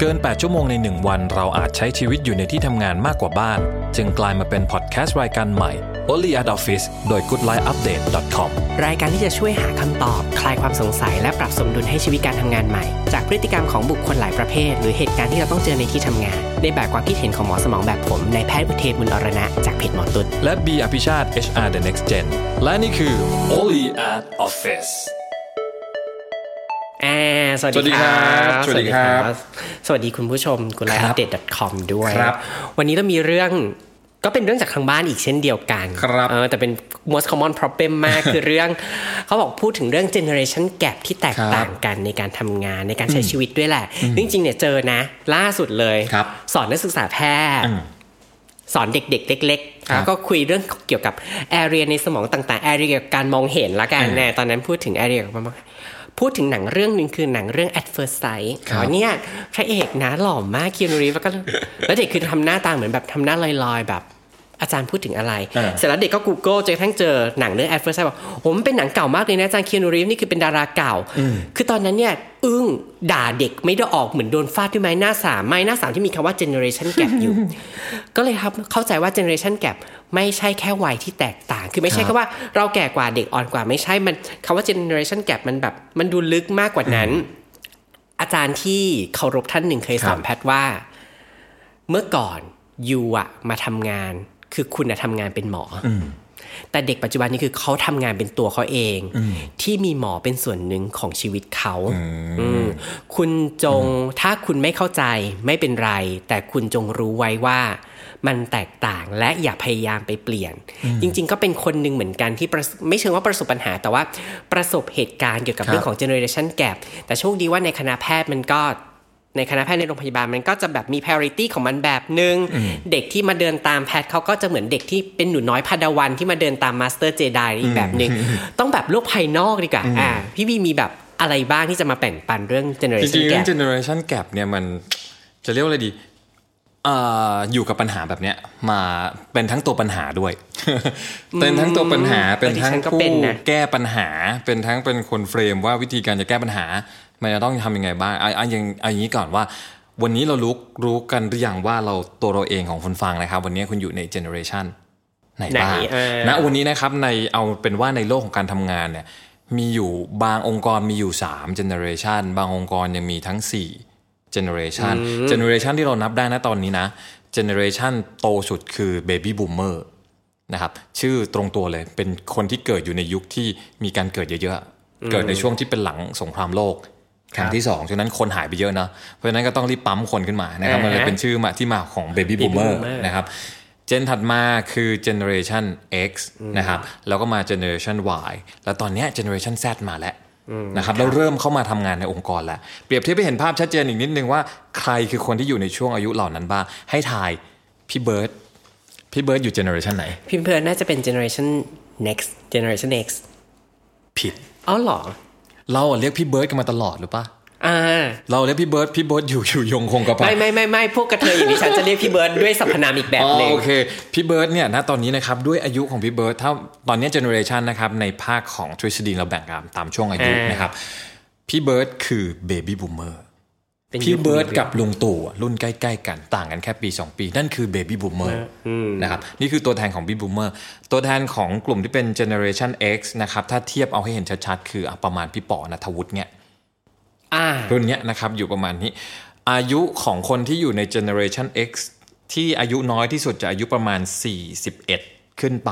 เกิน 8 ชั่วโมงใน 1 วัน เราอาจใช้ชีวิตอยู่ในที่ทำงานมากกว่าบ้าน จึงกลายมาเป็นพอดแคสต์รายการใหม่ Only at Office โดย goodlifeupdate.com รายการที่จะช่วยหาคำตอบ คลายความสงสัยและปรับสมดุลให้ชีวิตการทำงานใหม่ จากพฤติกรรมของบุคคลหลายประเภท หรือเหตุการณ์ที่เราต้องเจอในที่ทำงาน ในแบบความคิดเห็นของหมอสมองแบบผมในายแพทย์อุเทนบุญอรณะจากเพจหมอตุดและ B อภิชาติ HR The Next Gen และนี่คือ Only at Office อ่าสวัสสวัสดีดีคครัรับ สวัสดีครับ สวัสดีคุณผู้ชมกุลไลครัอับปเดต .com ด้วยครับ วันนี้เรามีเรื่องก็เป็นเรื่องจากทางบ้านอีกเช่นเดียวกันครับเออแต่เป็น most common problem มากคือเรื่อง เขาบอกพูดถึงเรื่อง generation gap ที่แตกต่างกันในการทำงานในการใช้ชีวิตด้วยแหละ จริงๆเนี่ยเจอนะ ล่าสุดเลยครับสอนนักศึกษาแพทย์อืมสอนเด็กๆ เล็กๆครับแล้วก็คุยเรื่องเกี่ยวกับแอเรียในสมองต่างๆแอเรียเกี่ยวกับการมองเห็นละกันอืมแน่ตอนนั้นพูดถึงแอเรียกับการมองเห็น พูดถึงหนังเรื่องหนึ่งคือหนังเรื่อง at first sight ครับอ๋อเนี่ยพระเอกนะหล่อมากคิวนูรีฟแล้วก็แล้วเด็กคือทำหน้าตาเหมือนแบบทำหน้าลอยๆแบบ อาจารย์พูดถึงอะไรอ่าเสร็จแล้วเด็กก็ Google จนกระทั่งเจอหนังเรื่อง at first sight บอกโอ้มันเป็นหนังเก่ามากเลยนะอาจารย์คิวนูรีฟนี่คือเป็นดาราเก่า คือตอนนั้นเนี่ยอึ้งด่าเด็กไม่ได้ออกเหมือนโดนฟาดด้วยไม้หน้าสามไม้หน้าสามที่มีคำว่า generation gap อยู่ ก็เลยครับเข้าใจว่า generation gap ไม่ใช่แค่วัยที่แตกต่าง คือไม่ใช่ครับแค่ว่าเราแก่กว่าเด็กอ่อนกว่าไม่ใช่มันคำว่า generation gap มันแบบมันดูลึกมากกว่านั้น อาจารย์ที่เคารพท่านหนึ่งเคยสอนครับแพทย์ว่า เมื่อก่อนยูอะมาทำงาน คือคุณอะทำงานเป็นหมออแต่เด็กปัจจุบันนี้คือเขาทำงานเป็นตัวเขาเอง ที่มีหมอเป็นส่วนหนึ่งของชีวิตเขาอืมคุณจงถ้าคุณไม่เข้าใจไม่เป็นไร แต่คุณจงรู้ไว้ว่ามันแตกต่างและอย่าพยายามไปเปลี่ยน จริง ๆ ก็เป็นคนหนึ่งเหมือนกันที่ประสไม่เชิงว่าประสบปัญหา แต่ว่าประสบเหตุการณ์เกี่ยวกับครับเรื่องของ generation gap แต่โชคดีว่าในคณะแพทย์มันก็ ในคณะแพทย์ในโรงพยาบาลมันก็จะแบบมี parity ของมันแบบหนึ่งเด็กที่มาเดินตามแพทย์เขาก็จะเหมือนเด็กที่เป็นหนูน้อย Padawan ที่มาเดินตาม master Jedi อีกแบบหนึ่งต้องแบบโลกภายนอกดีกว่าอ่าพี่บีมีแบบอะไรบ้างที่จะมาแบ่งปันเรื่องจ generation ริงๆเรื่อง gap generation gap เนี่ยมันจะเรียกว่าอะไรดีเอ่ออยู่กับปัญหาแบบเนี้ยมาเป็นทั้งตัวปัญหาด้วย เป็นทั้งตัวปัญหาเป็นทั้งดิฉันก็ผู้เป็นนะแก้ปัญหา เป็นทั้งเป็นคนเฟรมว่าวิธีการจะแก้ปัญหา มันจะต้องทำยังไงบ้างเอาเอาอย่างเอาอย่างนี้ก่อนว่า วันนี้เรารู้รู้กันหรือยังว่าเราตัวเราเองของคนฟังนะครับ วันนี้คุณอยู่ใน generation ไหนบ้างไหนเออณวันนี้นะครับในเอาเป็นว่าในโลกของการทำงานเนี่ย มีอยู่บางองค์กรมีอยู่3 generation บางองค์กรยังมีทั้ง4 generation generation ที่เรานับได้นะตอนนี้นะ generation โตสุดคือ baby boomer นะครับชื่อตรงตัวเลยเป็นคนที่เกิดอยู่ในยุคที่มีการเกิดเยอะๆ เกิดในช่วงที่เป็นหลังสงครามโลก ครั้งที่สองฉะนั้นคนหายไปเยอะเนาะเพราะฉะนั้นก็ต้องรีบปั๊มคนขึ้นมานะครับมันเลยเป็นชื่อมาที่มาของ baby boomer boomer นะครับเจนถัดมาคือ generation X นะครับแล้วก็มา generation Y แล้วตอนเนี้ย generation Z มาแล้วนะครับแล้วเริ่มเข้ามาทำงานในองค์กรแล้ว เปรียบเทียบให้เห็นภาพชัดเจนอีกนิดนึงว่าใครคือคนที่อยู่ในช่วงอายุเหล่านั้นบ้างให้ทายพี่เบิร์ดพี่เบิร์ดอยู่ generation ไหน พี่เบิร์ดน่าจะเป็น generation next generation X ผิดอ๋อเหรอ เราอะเรียกพี่เบิร์ดกันมาตลอดหรือปะอ่าเราเรียกพี่เบิร์ดพี่เบิร์ดอยู่อยู่ยงคงกระพันไม่ไม่ไม่ไม่พวกกระเทยอย่างนี้ฉันจะเรียกพี่เบิร์ดด้วยสรรพนามอีกแบบอ๋อหนึ่งโอเคพี่เบิร์ดเนี่ยณตอนนี้นะครับด้วยอายุของพี่เบิร์ดถ้าตอนนี้ generation นะครับในภาคของทฤษฎีเราแบ่งกันตามช่วงอายุอ่านะครับพี่เบิร์ดคือ Baby Boomer เป็นยุคของพี่เบิร์ดกับลุงตู่อะรุ่นใกล้ ๆ กันต่างกันแค่ปี 2 ปี นั่นคือ Baby Boomer นะครับนี่คือตัวแทนของ Baby Boomer ตัวแทนของกลุ่มที่เป็น Generation X นะครับถ้าเทียบเอาให้เห็นชัดๆ คืออะประมาณพี่ป๋อณัฐวุฒิเนี่ยอ่ารุ่นเนี้ยนะครับอยู่ประมาณนี้ อายุของคนที่อยู่ใน Generation X ที่อายุน้อยที่สุดจะอายุประมาณ 41 ขึ้นไป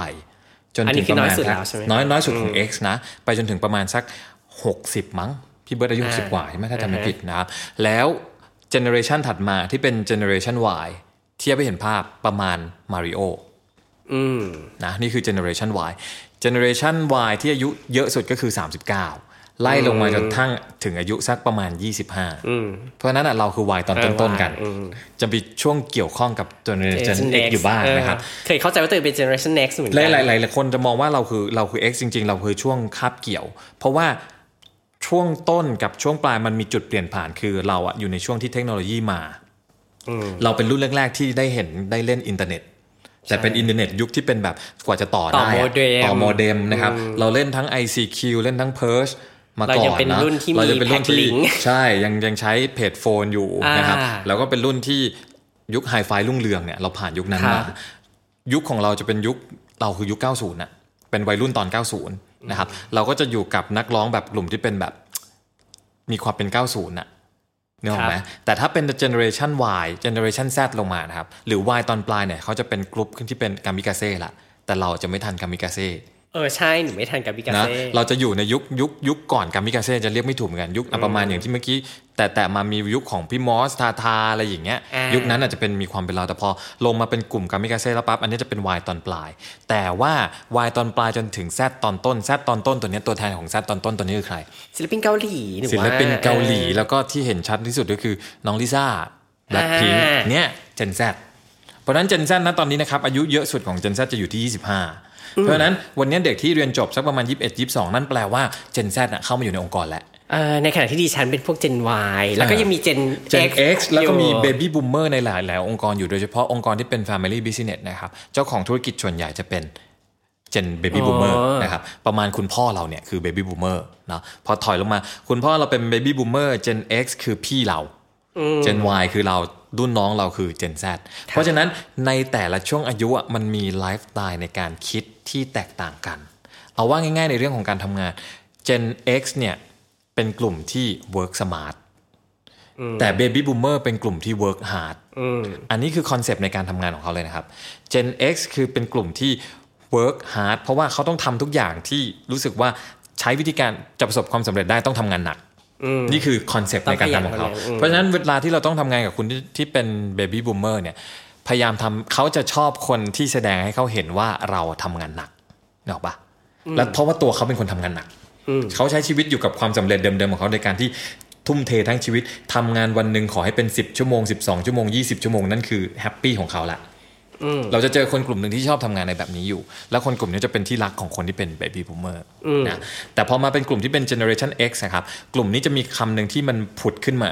จนอันนี้ถึงประมาณคือน้อยสุดสักแล้วใช่ไหมน้อยน้อยสุดของ X นะ ไปจนถึงประมาณสัก 60 มั้ง พี่เบิร์ดอายุ60กว่าใช่ไหมถ้าจำไม่ผิดนะครับแล้ว Generation ถัดมาที่เป็น Generation Y เทียบไปเห็นภาพประมาณ Mario อืมนะนี่คือ Generation Y Generation Y ที่อายุเยอะสุดก็คือ 39 ไล่ลงมาจนทั้งถึงอายุสักประมาณ 25 เพราะฉะนั้นอะเราคือ Y ตอนต้นๆกันอืมจะมีช่วงเกี่ยวข้องกับ Generation X อยู่บ้างนะครับเอเคยเข้าใจว่าตัวเองเป็น generation next เหมือนหกัลายๆหหลายๆคนจะมองว่าเราคือเราคือ X จริง ๆ เราคือช่วงคาบเกี่ยว เพราะว่า ช่วงต้นกับช่วงปลายมันมีจุดเปลี่ยนผ่านคือเราอะอยู่ในช่วงที่เทคโนโลยีมา เราเป็นรุ่นแรก ๆ ที่ได้เห็นได้เล่นอินเทอร์เน็ตแต่เป็นอินเทอร์เน็ตยุคที่เป็นแบบกว่าจะต่อต่อได้อะโมเด็มต่อโมเด็มนะครับ เราเล่นทั้ง ICQ เล่นทั้ง Perch มาเราก่ยังอนเป็นนะรุ่นที่เรามีจะเป็นรุ่นแพ็คลิที่งก์ใช่ยังยังใช้เพจโฟนอยู่อ่านนะครับแล้วก็เป็นรุ่นที่ยุคไฮไฟรุ่งเรืองเนี่ยเราผ่านยุคนั้นครัมาบยุคของเราจะเป็นยุคเราคือยุค 90น่ะเป็นวัยรุ่นตอน 90 นะครับ เราก็จะอยู่กับนักร้องแบบกลุ่มที่เป็นแบบ มีความเป็น 90น่ะนึกออกไหมแต่ถ้าเป็น generation Y generation Z ลงมานะครับ หรือ Y ตอนปลายเนี่ยเขาจะเป็นกลุ่มที่เป็นกามิกาเซ่ละแต่เราจะไม่ทันกามิกาเซ่ เออใช่หนูไม่ทันกับพิกานะเซ่เราจะอยู่ในยุคยุคยุคก่อนกามิกาเซ่จะเรียกไม่ถูกเหมือนกันยุคอะประมาณอย่างที่เมื่อกี้แต่แต่มามียุคของพี่มอสทาทาอะไรอย่างเงี้ยายุยุคนั้นอาจจะเป็นมีความเป็นเราแต่พอลงมาเป็นกลุ่มกามิกาเซ่แล้วปั๊บอันนี้จะเป็น Y ตอนปลาย แต่ว่าวายตอนปลายจนถึง Z ตอนต้นแซดตอนต้นตัวเนี้ยตัวแทนของแซดตอนต้นตัวนี้คือใครศิลปินเกาหลีหนูศิลว่าปินเกาหลีออแลแล้วก็ที่เห็นชัดที่สุดก็คือน้องลิซ่าแบล็คพิงอ่าเนี่ยเจนแซเพราะฉะนั้นเจนแซนะตอนนี้นะครับอายุเยอะสุดของเจนแซจะอยู่ที่ 25 เพราะฉะนั้นวันนี้เด็กที่เรียนจบสักประมาณ 21 22 นั่นแปลว่าเจนแซเข้ามาอยู่ในองค์กรแล้วเออในขณะที่ดิฉันเป็นพวก Gen Y แล้วก็ยังมี Gen Gen X แล้วก็มีอยู่ Baby Boomer ในหลายๆองค์กรอยู่โดยเฉพาะองค์กรที่เป็น Family Business นะครับ เจ้าของธุรกิจส่วนใหญ่จะเป็น Gen Baby อ๋อ Boomer นะครับประมาณคุณพ่อเราเนี่ยคือ Baby Boomer เนาะพอถอยลงมา คุณพ่อเราเป็น Baby Boomer Gen X คือพี่เรา Gen Y คือเรารุ่นน้องเราคือ Gen Z เพราะฉะนั้นในแต่ละช่วงอายุอะมันมีไลฟ์สไตล์ในการคิด ที่แตกต่างกัน เอาว่าง่ายๆในเรื่องของการทำงาน Gen X เนี่ยเป็นกลุ่มที่ work smart แต่ Baby Boomer เป็นกลุ่มที่ work hard อันนี้คือคอนเซปต์ในการทำงานของเขาเลยนะครับ Gen X คือเป็นกลุ่มที่ work hard เพราะว่าเขาต้องทำทุกอย่างที่รู้สึกว่าใช้วิธีการจะประสบความสำเร็จได้ต้องทำงานหนักนี่คือคอนเซปต์ในการทำของเขาต้องขยันทำงานอืมเพราะฉะนั้นเวลาที่เราต้องทำงานกับคุณที่ที่เป็น Baby Boomer เนี่ย พยายามทำเขาจะชอบคนที่แสดงให้เขาเห็นว่าเราทำงานหนักนึกออกปะแล้วเพราะว่าตัวเขาเป็นคนทำงานหนักเขาใช้ชีวิตอยู่กับความสำเร็จเดิมๆของเขาในการที่ทุ่มเททั้งชีวิตทำงานวันหนึ่งขอให้เป็น 10 ชั่วโมง 12 ชั่วโมง 20 ชั่วโมงนั่นคือ happy ของเขาละเราจะเจอคนกลุ่มหนึ่งที่ชอบทำงานในแบบนี้อยู่ แล้วคนกลุ่มนี้จะเป็นที่รักของคนที่เป็น baby boomer นะแต่พอมาเป็นกลุ่มที่เป็น generation X นะครับกลุ่มนี้จะมีคำหนึ่งที่มันผุดขึ้นมา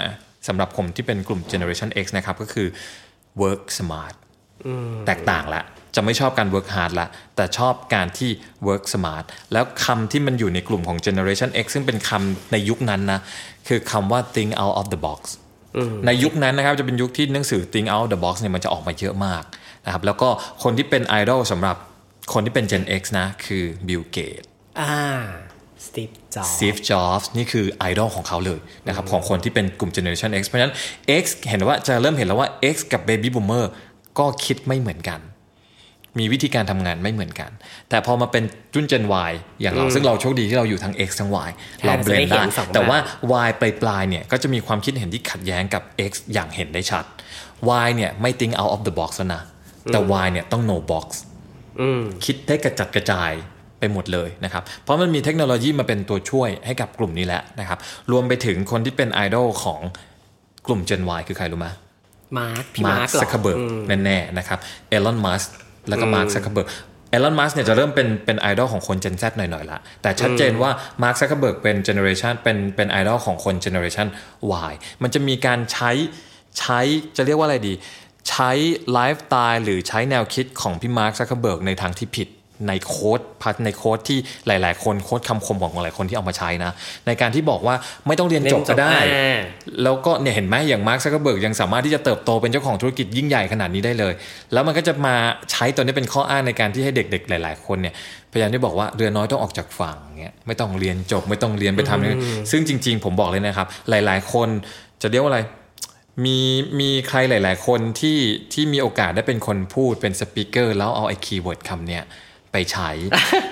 สำหรับผมที่เป็นกลุ่ม generation X นะครับก็คือ work smart แตกต่างละ จะไม่ชอบการ work hard ละ แต่ชอบการที่ work smart แล้วคำที่มันอยู่ในกลุ่มของ generation X ซึ่งเป็นคำในยุคนั้นนะ คือคำว่า think out of the box ในยุคนั้นนะครับจะเป็นยุคที่หนังสือ think out of the box เนี่ยมันจะออกมาเยอะมากนะครับ แล้วก็คนที่เป็นไอดอลสำหรับคนที่เป็น Gen X นะ คือ Bill Gates อ่าสตีฟจ็อบ Steve Jobs นี่คือไอดอลของเขาเลยนะครับของคนที่เป็นกลุ่ม Generation X เพราะฉะนั้น X เห็นว่าจะเริ่มเห็นแล้วว่า X กับ Baby Boomer ก็คิดไม่เหมือนกัน มีวิธีการทำงานไม่เหมือนกัน แต่พอมาเป็นรุ่น Gen Y อย่างเราซึ่งเราโชคดีที่เราอยู่ทั้ง X ทั้ง Y เราเบลนจะได้ได้เห็นสองแบบแต่ว่า Y ปลายปลายๆเนี่ยก็จะมีความคิดเห็นที่ขัดแย้งกับ X อย่างเห็นได้ชัด Y เนี่ยไม่ think out of the box แล้วนะแต่ Y เนี่ยต้อง no box คิดได้กระจัดกระจาย ไปหมดเลยนะครับ เพราะมันมีเทคโนโลยีมาเป็นตัวช่วยให้กับกลุ่มนี้แหละนะครับ รวมไปถึงคนที่เป็นไอดอลของกลุ่ม Gen Y คือใครรู้ไหมมาร์คพี่มามาร์ร์คคหรอซักเคเบิร์กแน่ๆนะครับเอลอนมัสก์แล้วก็มาร์คซักเคอร์เบิร์กเอลอนมัสก์เนี่ยจะเริ่มเป็นเป็นไอดอลของคน Gen Z หน่อยๆละแต่ชัดเจนว่ามาร์คซักเคอร์เบิร์กเป็น generation เป็นเป็นไอดอลของคน generation Y มันจะมีการใช้ใช้จะเรียกว่าอะไรดี ใช้ไลฟ์สไตล์หรือใช้แนวคิดของพี่มาร์คซักเคอร์เบิร์กในทางที่ผิด ใน quote พัดใน quote ที่หลาย ๆ คน quote คำคมของหลายคนที่เอามาใช้นะ ในการที่บอกว่าไม่ต้องเรียนจบก็ได้อ่าแล้วก็เนี่ยเห็นไหมอย่างมาร์คซักเคอร์เบิร์กยังสามารถที่จะเติบโตเป็นเจ้าของธุรกิจยิ่งใหญ่ขนาดนี้ได้เลย แล้วมันก็จะมาใช้ตัวนี้เป็นข้ออ้างในการที่ให้เด็ก ๆ หลาย ๆ คนเนี่ยพยายามที่บอกว่าเรือน้อยต้องออกจากฝั่งเงี้ยไม่ต้องเรียนจบไม่ต้องเรียนไปทำนี่ซึ่งจริง ๆ ผมบอกเลยนะครับ หลาย ๆ คนจะเรียกว่าอะไรมีมีใครหลาย ๆ คนที่ที่มีโอกาสได้เป็นคนพูดเป็น speaker แล้วเอาไอ้ keyword คำเนี้ย ไปใช้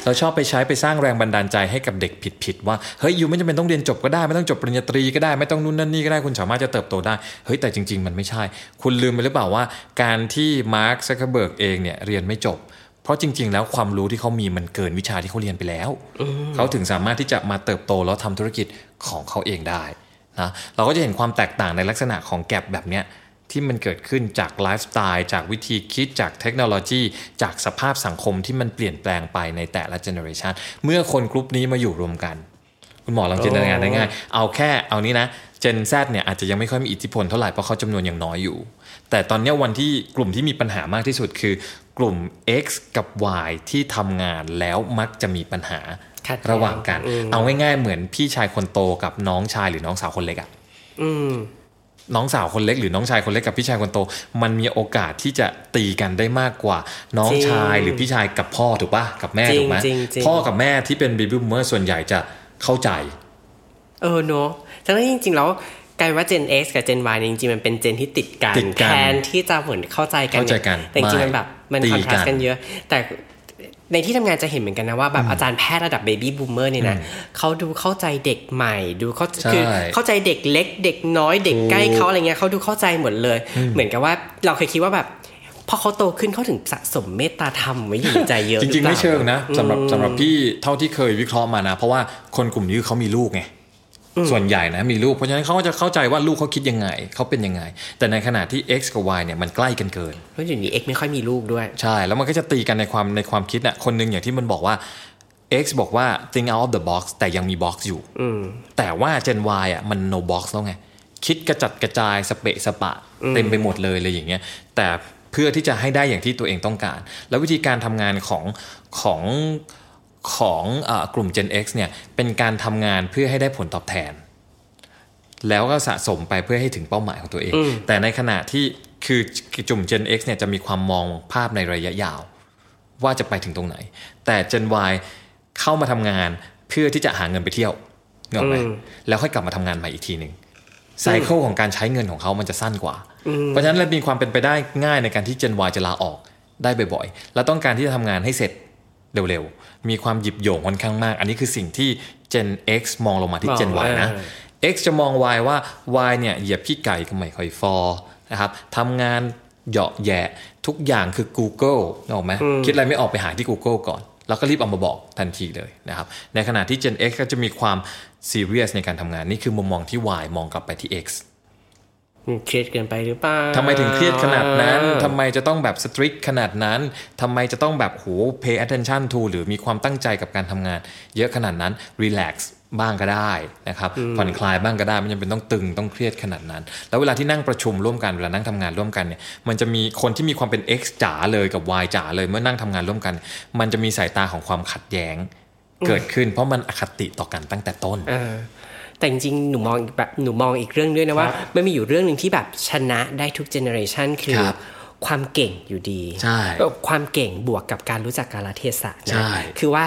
เราชอบไปใช้ไปสร้างแรงบันดาลใจให้กับเด็กผิดๆว่าเฮ้ย you ไม่จำเป็นต้องเรียนจบก็ได้ไม่ต้องจบปริญญาตรีก็ได้ไม่ต้องนู่นนั่นนี่ก็ได้คุณสามารถจะเติบโตได้เฮ้ยแต่จริง ๆ มันไม่ใช่ คุณลืมไปหรือเปล่าว่า การที่มาร์คซักเคอร์เบิร์กเองเนี่ยเรียนไม่จบเพราะจริง ๆ แล้วความรู้ที่เขามีมันเกินวิชาที่เขาเรียนไปแล้ว เขาถึงสามารถที่จะมาเติบโตแล้วทำธุรกิจของเขาเองได้นะ เราก็จะเห็นความแตกต่างในลักษณะของ gap แบบเนี้ย ที่มันเกิดขึ้นจากไลฟ์สไตล์จากวิธีคิดจากเทคโนโลยี จากสภาพสังคมที่มันเปลี่ยนแปลงไปในแต่ละเจเนอเรชันเมื่อคนกลุ่มนี้มาอยู่รวมกัน คุณหมอลองจินตนาการได้ง่าย เอาแค่เอานี้นะ Gen Z เนี่ยอาจจะยังไม่ค่อยมีอิทธิพลเท่าไหร่เพราะเขาจำนวนยังน้อยอยู่ แต่ตอนเนี้ยวันที่กลุ่มที่มีปัญหามากที่สุดคือกลุ่ม X กับ Y ที่ทำงานแล้วมักจะมีปัญหาขัดแย้งระหว่างกันอืมเอาง่ายๆเหมือนพี่ชายคนโตกับน้องชายหรือน้องสาวคนเล็กอะอืม น้องสาวคนเล็กหรือน้องชายคนเล็กกับพี่ชายคนโต มันมีโอกาสที่จะตีกันได้มากกว่า น้องจริงชายหรือพี่ชายกับพ่อถูกปะกับแม่จริงถูกไหมจริงจริงพ่อกับแม่ที่เป็น baby boomer ส่วนใหญ่จะเข้าใจ เออเนอะทั้งที่จริงๆแล้วกลายเป็นว่า Gen X กับ Gen Y เนี่ยจริงๆมันเป็น gen ที่ติดกันติดกันแทนที่จะเหมือนเข้าใจกันเข้าใจกันแต่จริงๆไม่มันแบบมันตีคอนทราสกันกันเยอะ แต่ ในที่ทำงานจะเห็นเหมือนกันนะว่าแบบอาจารย์แพทย์ระดับ baby boomer เนี่ยนะเขาดูเข้าใจเด็กใหม่ ดูเขาใช่คือเข้าใจเด็กเล็ก เด็กน้อยเด็กใกล้ถูกเขาอะไรเงี้ยเขาดูเข้าใจหมดเลย เหมือนกับว่าเราเคยคิดว่าแบบพอเขาโตขึ้นเขาถึงสะสมเมตตาธรรมไว้อยู่ในใจเยอะจริงๆหอไม่ปล่าเชิงนะสำหรับสำหรับพี่เท่าที่เคยวิเคราะห์มานะ เพราะว่าคนกลุ่มนี้เขามีลูกไง ส่วนใหญ่นะมีลูก เพราะฉะนั้นเขาก็จะเข้าใจว่าลูกเขาคิดยังไง เขาเป็นยังไง แต่ในขณะที่ X กับ Y เนี่ยมันใกล้กันเกินเพราะอยู่นี้เอ็กไม่ค่อยมีลูกด้วย ใช่ แล้วมันก็จะตีกันในความในความคิดน่ะคนหนึงอย่างที่มันบอกว่า X บอกว่า think out of the box แต่ยังมี box อยู่แต่ว่า Gen Y อะมัน no box แล้วไง คิดกระจัดกระจายสเปะสปะ เต็มไปหมดเลยเลยอย่างเงี้ย แต่เพื่อที่จะให้ได้อย่างที่ตัวเองต้องการ แล้ววิธีการทำงานของของ ของเออกลุ่ม Gen X เนี่ยเป็นการทำงานเพื่อให้ได้ผลตอบแทน แล้วก็สะสมไปเพื่อให้ถึงเป้าหมายของตัวเอง แต่ในขณะที่คือกลุ่ม Gen X เนี่ยจะมีความมองภาพในระยะยาว ว่าจะไปถึงตรงไหน แต่ Gen Y เข้ามาทำงานเพื่อที่จะหาเงินไปเที่ยวเนกอะไหมอืมแล้วค่อยกลับมาทำงานใหม่อีกทีหนึ่งไซเคิลของการใช้เงินของเขามันจะสั้นกว่า เพราะฉะนั้นเลยมีความเป็นไปได้ง่ายในการที่ Gen Y จะลาออกได้บ่อยๆ และต้องการที่จะทำงานให้เสร็จเร็วๆ มีความหยิบโยงค่อนข้างมาก อันนี้คือสิ่งที่ Gen X มองลงมาที่มอง Gen Y นะเออ X จะมอง Y ว่า Y เนี่ยเหยียบขี้ไก่ก็ไม่ค่อยฟอนะครับทำงานเหยาะแหยะทุกอย่างคือ Google นึกออกไหมคิดอะไรไม่ออกไปหาที่ Google ก่อน แล้วก็รีบเอามาบอกทันทีเลยนะครับ ในขณะที่ Gen X ก็จะมีความ serious ในการทำงาน นี่คือมุมมองที่ Y มองกลับไปที่ X อืม เครียดเกินไปหรือเปล่าทำไมถึงเครียดขนาดนั้นทำไมจะต้องแบบ strict ขนาดนั้นทำไมจะต้องแบบโห pay attention to หรือมีความตั้งใจกับการทำงาน เยอะขนาดนั้น relax บ้างก็ได้นะครับผ่อนคลายบ้างก็ได้ไม่จำเป็นต้องตึงต้องเครียดขนาดนั้น แล้วเวลาที่นั่งประชุมร่วมกันเวลานั่งทำงานร่วมกันเนี่ยมันจะมีคนที่มีความเป็น X จ๋าเลยกับ Y จ๋าเลยเมื่อนั่งทำงานร่วมกัน มันจะมีสายตาของความขัดแย้งเกิดขึ้น เพราะมันอคติต่อกันตั้งแต่ต้นเออ แต่จริงๆหนูมองอีกแบบหนูมองอีกเรื่องด้วยนะว่าครับมันมีอยู่เรื่องหนึ่งที่แบบชนะได้ทุกเจเนอเรชันคือครับความเก่งอยู่ดีใช่เอ่อความเก่งบวกกับการรู้จักกาลเทศะใช่นะคือว่า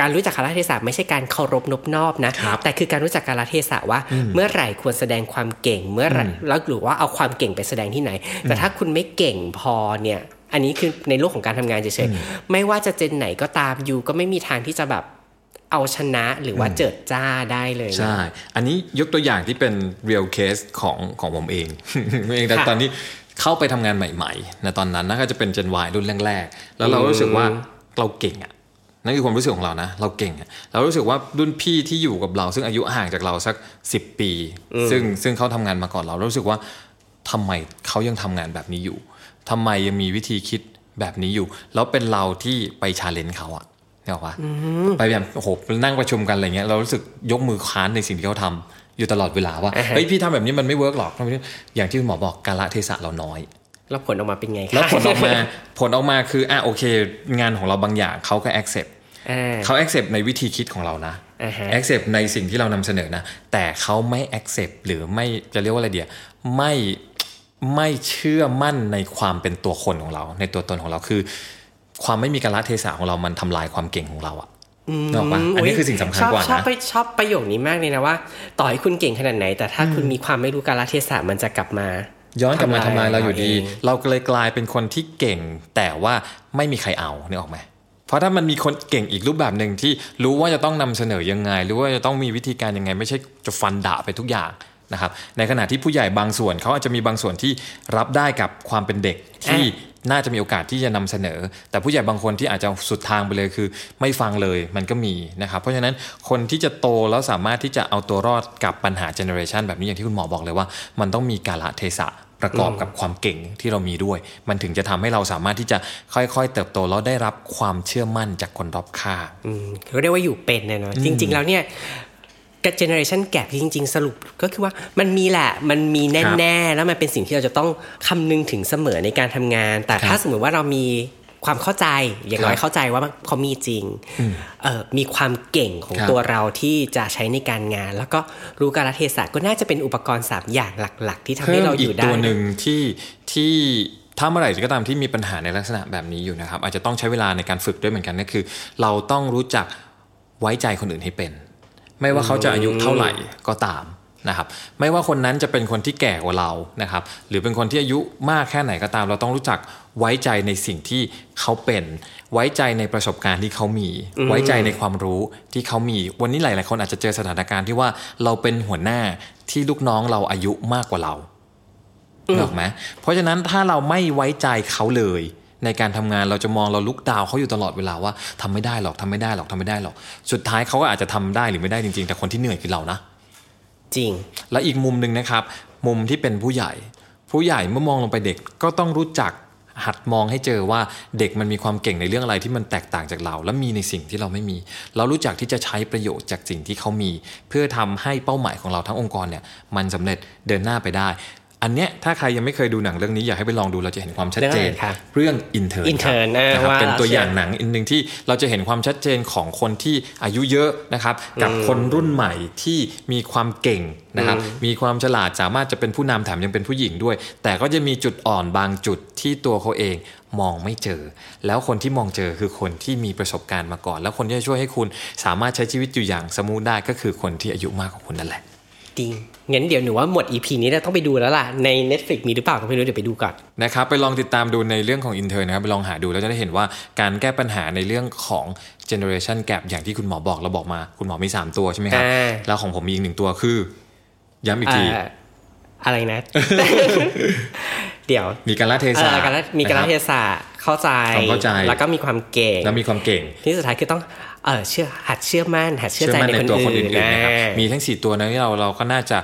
การรู้จักกาลเทศะไม่ใช่การเคารพนบนอบนะครับแต่คือการรู้จักกาลเทศะว่า เมื่อไหร่ควรแสดงความเก่งเมื่อไหร่แล้วหรือว่าเอาความเก่งไปแสดงที่ไหน แต่ถ้าคุณไม่เก่งพอเนี่ยอันนี้คือในโลกของการทำงานเฉยๆ ไม่ว่าจะเจนไหนก็ตามยูก็ไม่มีทางที่จะแบบ เอาชนะหรือว่าเจิดจ้าได้เลยนะใช่ อันนี้ยกตัวอย่างที่เป็น real case ของของผมเองเองแต่ค่ะตอนนี้เข้าไปทำงานใหม่ๆในตอนนั้นนะก็จะเป็น Gen Y รุ่นแรกๆ แล้วเรารู้สึกว่าเราเก่งอะนั่นคือความรู้สึกของเรานะ เราเก่งอะเรารู้สึกว่ารุ่นพี่ที่อยู่กับเรา ซึ่งอายุห่างจากเราสัก 10 ปี ซึ่งซึ่งเขาทำงานมาก่อนเราเรารู้สึกว่าทำไมเขายังทำงานแบบนี้อยู่ทำไมยังมีวิธีคิดแบบนี้อยู่ แล้วเป็นเราที่ไปชาเลนจ์เขาอะ เนี่ยหรอกปะไปแบบโอ้โหนั่งประชุมกันอะไรเงี้ยเรารู้สึกยกมือค้านในสิ่งที่เขาทำอยู่ตลอดเวลาว่าอ่าฮะเฮ้ยพี่ทำแบบนี้มันไม่เวิร์กหรอกทำแบบนี้อย่างที่คุณหมอบอกกาลเทศะเราน้อยแล้วผลออกมาเป็นไงคะแล้วผลออกมาผลออกมาคืออะโอเค งานของเราบางอย่างเขาก็ accept อ่าเขา accept ในวิธีคิดของเรานะอ่าฮะ accept ในสิ่งที่เรานำเสนอนะ แต่เขาไม่ accept หรือไม่จะเรียกว่าอะไรเดียไม่ไม่เชื่อมั่นในความเป็นตัวคนของเรา ในตัวตนของเราคือ ความไม่มีกาลเทศะของเรามันทำลายความเก่งของเราอะนึกออกปะอันนี้คือสิ่งสำคัญกว่าชอบชอบนะไปชอบประโยคนี้มากเลยนะว่า ต่อให้คุณเก่งขนาดไหน แต่ถ้าคุณมีความไม่รู้กาลเทศะมันจะกลับมา ย้อนกลับมาทำลายเราอยู่ดีเองเราก็เลยกลายเป็นคนที่เก่ง แต่ว่าไม่มีใครเอาเนี่ยออกไหมเพราะถ้ามันมีคนเก่งอีกรูปแบบหนึ่งที่รู้ว่าจะต้องนำเสนอยังไงหรือว่าจะต้องมีวิธีการยังไง ไม่ใช่จะฟันดะไปทุกอย่าง นะครับในขณะที่ผู้ใหญ่บางส่วนเขาอาจจะมีบางส่วนที่รับได้กับความเป็นเด็กที่น่าจะมีโอกาสที่จะนำเสนอ แต่ผู้ใหญ่บางคนที่อาจจะสุดทางไปเลยคือ ไม่ฟังเลยมันก็มีนะครับ เพราะฉะนั้นคนที่จะโตแล้วสามารถที่จะเอาตัวรอดกับปัญหาเจเนอเรชันแบบนี้อย่างที่คุณหมอบอกเลยว่า มันต้องมีกาลเทศะประกอบกับความเก่งที่เรามีด้วย มันถึงจะทำให้เราสามารถที่จะค่อยๆ เติบโตแล้วได้รับความเชื่อมั่นจากคนรอบข้างอืมเขาเรียกว่าอยู่เป็นนะเนาะจริง ๆ แล้วเนี่ย กับ generation gap จริง ๆ สรุปก็คือว่ามันมีแหละมันมีแน่ ๆ แล้วมันเป็นสิ่งที่เราจะต้องคำนึงถึงเสมอในการทำงาน แต่ถ้าสมมติว่าเรามีความเข้าใจอย่างน้อยเข้าใจว่าเขามีจริงเออมีความเก่งของครับตัวเราที่จะใช้ในการงาน แล้วก็รู้กาลเทศะก็น่าจะเป็นอุปกรณ์สามอย่างหลัก ๆ ที่ทำให้เพิ่มเราออีกยู่ได้ตัวหนึ่งที่ที่ถ้าเมื่อไหร่ก็ตามที่มีปัญหาในลักษณะแบบนี้อยู่นะครับ อาจจะต้องใช้เวลาในการฝึกด้วยเหมือนกันก็คือ เราต้องรู้จักไว้ใจคนอื่นให้เป็น ไม่ว่าเขาจะอายุเท่าไหร่ก็ตามนะครับไม่ว่าคนนั้นจะเป็นคนที่แก่กว่าเรานะครับหรือเป็นคนที่อายุมากแค่ไหนก็ตาม เราต้องรู้จักไว้ใจในสิ่งที่เขาเป็น ไว้ใจในประสบการณ์ที่เขามี ไว้ใจในความรู้ที่เขามี วันนี้หลาย ๆ คนอาจจะเจอสถานการณ์ที่ว่าเราเป็นหัวหน้าที่ลูกน้องเราอายุมากกว่าเรานึกออกไหมเพราะฉะนั้นถ้าเราไม่ไว้ใจเขาเลย ในการทำงานเราจะมองเราลุกดาวเขาอยู่ตลอดเวลาว่าทำไม่ได้หรอกทำไม่ได้หรอกทำไม่ได้หรอกสุดท้ายเขาก็อาจจะทำได้หรือไม่ได้จริง ๆ แต่คนที่เหนื่อยคือเรานะ จริง และอีกมุมหนึ่งนะครับ มุมที่เป็นผู้ใหญ่ ผู้ใหญ่เมื่อมองลงไปเด็กก็ต้องรู้จักหัดมองให้เจอว่าเด็กมันมีความเก่งในเรื่องอะไรที่มันแตกต่างจากเรา และมีในสิ่งที่เราไม่มี เรารู้จักที่จะใช้ประโยชน์จากสิ่งที่เขามี เพื่อทำให้เป้าหมายของเราทั้งองค์กรเนี่ยมันสำเร็จเดินหน้าไปได้ อันเนี้ยถ้าใครยังไม่เคยดูหนังเรื่องนี้อยากให้ไปลองดูเราจะเห็นความชัดเจนเรื่องอะไรครับเรื่องอินเทอร์ Intern นะนะครับว่าเป็นตัวเชื่ออย่างหนังอันหนึ่งที่เราจะเห็นความชัดเจนของคนที่อายุเยอะนะครับกับคนรุ่นใหม่ที่มีความเก่งนะครับมีความฉลาดสามารถจะเป็นผู้นำแถมยังเป็นผู้หญิงด้วย แต่ก็จะมีจุดอ่อนบางจุดที่ตัวเขาเองมองไม่เจอ แล้วคนที่มองเจอคือคนที่มีประสบการณ์มาก่อน แล้วคนที่จะช่วยให้คุณสามารถใช้ชีวิตอยู่อย่าง smooth ได้ก็คือคนที่อายุมากกว่าคุณนั่นแหละ จริงงั้นเดี๋ยวหนูว่าหมด EP นี้เราต้องไปดูแล้วล่ะ ใน Netflix มีหรือเปล่าก็ไม่รู้เดี๋ยวไปดูก่อนนะครับไปลองติดตามดูในเรื่องของอินเทอร์นะครับไปลองหาดูแล้วจะได้เห็นว่าการแก้ปัญหาในเรื่องของ generation gap อย่างที่คุณหมอบอกเราบอกมา คุณหมอมี 3 ตัวใช่ไหมครับอ่าแล้วของผมมีอีกหนึ่งตัวคือ ย้ำอีกทีเอ่ออะไรนะ เดี๋ยวมีการละเทเอศะอการละมีการละเทนะคบศะ เข้าใจความเข้าใจ แล้วก็มีความเก่ง แล้วมีความเก่ง ที่สุดท้ายคือต้องเออเชื่อหัดเชื่อมั่นหัดเชื่อใจในคนตัวคนอื่อื่นนๆนะครับนะมีทั้ง4ตัวนั้นที่เราเราก็น่าจะ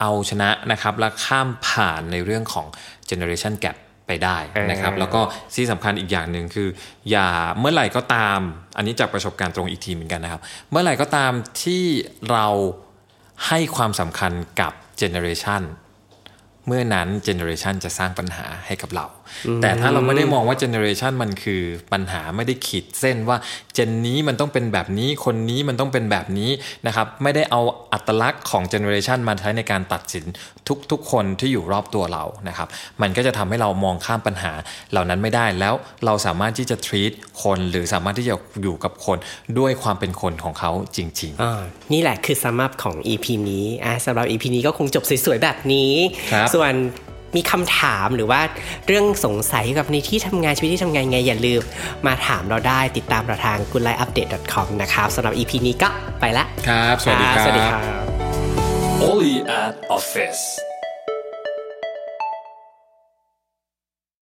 เอาชนะนะครับ และข้ามผ่านในเรื่องของ generation gap ไปได้นะครับเออแล้วก็ที่สำคัญอีกอย่างหนึ่งคือ อย่าเมื่อไหร่ก็ตาม อันนี้จากประสบการณ์ตรงอีกทีเหมือนกันนะครับ เมื่อไหร่ก็ตามที่เราให้ความสำคัญกับ generation เมื่อนั้นเจเนอเรชันจะสร้างปัญหาให้กับเรา แต่ถ้าเราไม่ได้มองว่าเจเนอเรชันมันคือปัญหาไม่ได้ขีดเส้นว่าเจนนี้มันต้องเป็นแบบนี้คนนี้มันต้องเป็นแบบนี้นะครับไม่ได้เอาอัตลักษณ์ของเจเนอเรชันมาใช้ในการตัดสินทุกๆ คนที่อยู่รอบตัวเรานะครับมันก็จะทำให้เรามองข้ามปัญหาเหล่านั้นไม่ได้แล้วเราสามารถที่จะ treat คนหรือสามารถที่จะอยู่กับคนด้วยความเป็นคนของเขาจริงๆอ่านี่แหละคือซัมอัพของ EP นี้อะสำหรับ EP นี้ก็คงจบสวยๆแบบนี้ครับส่วน มีคำถามหรือว่าเรื่องสงสัยเกี่ยวกับในที่ทำงานชีวิตที่ทำงานไงอย่าลืม มาถามเราได้ติดตามเราทาง goodlifeupdate.com นะครับสำหรับ EP นี้ก็ไปละครับ สวัสดีครับ สวัสดีครับ Only at Office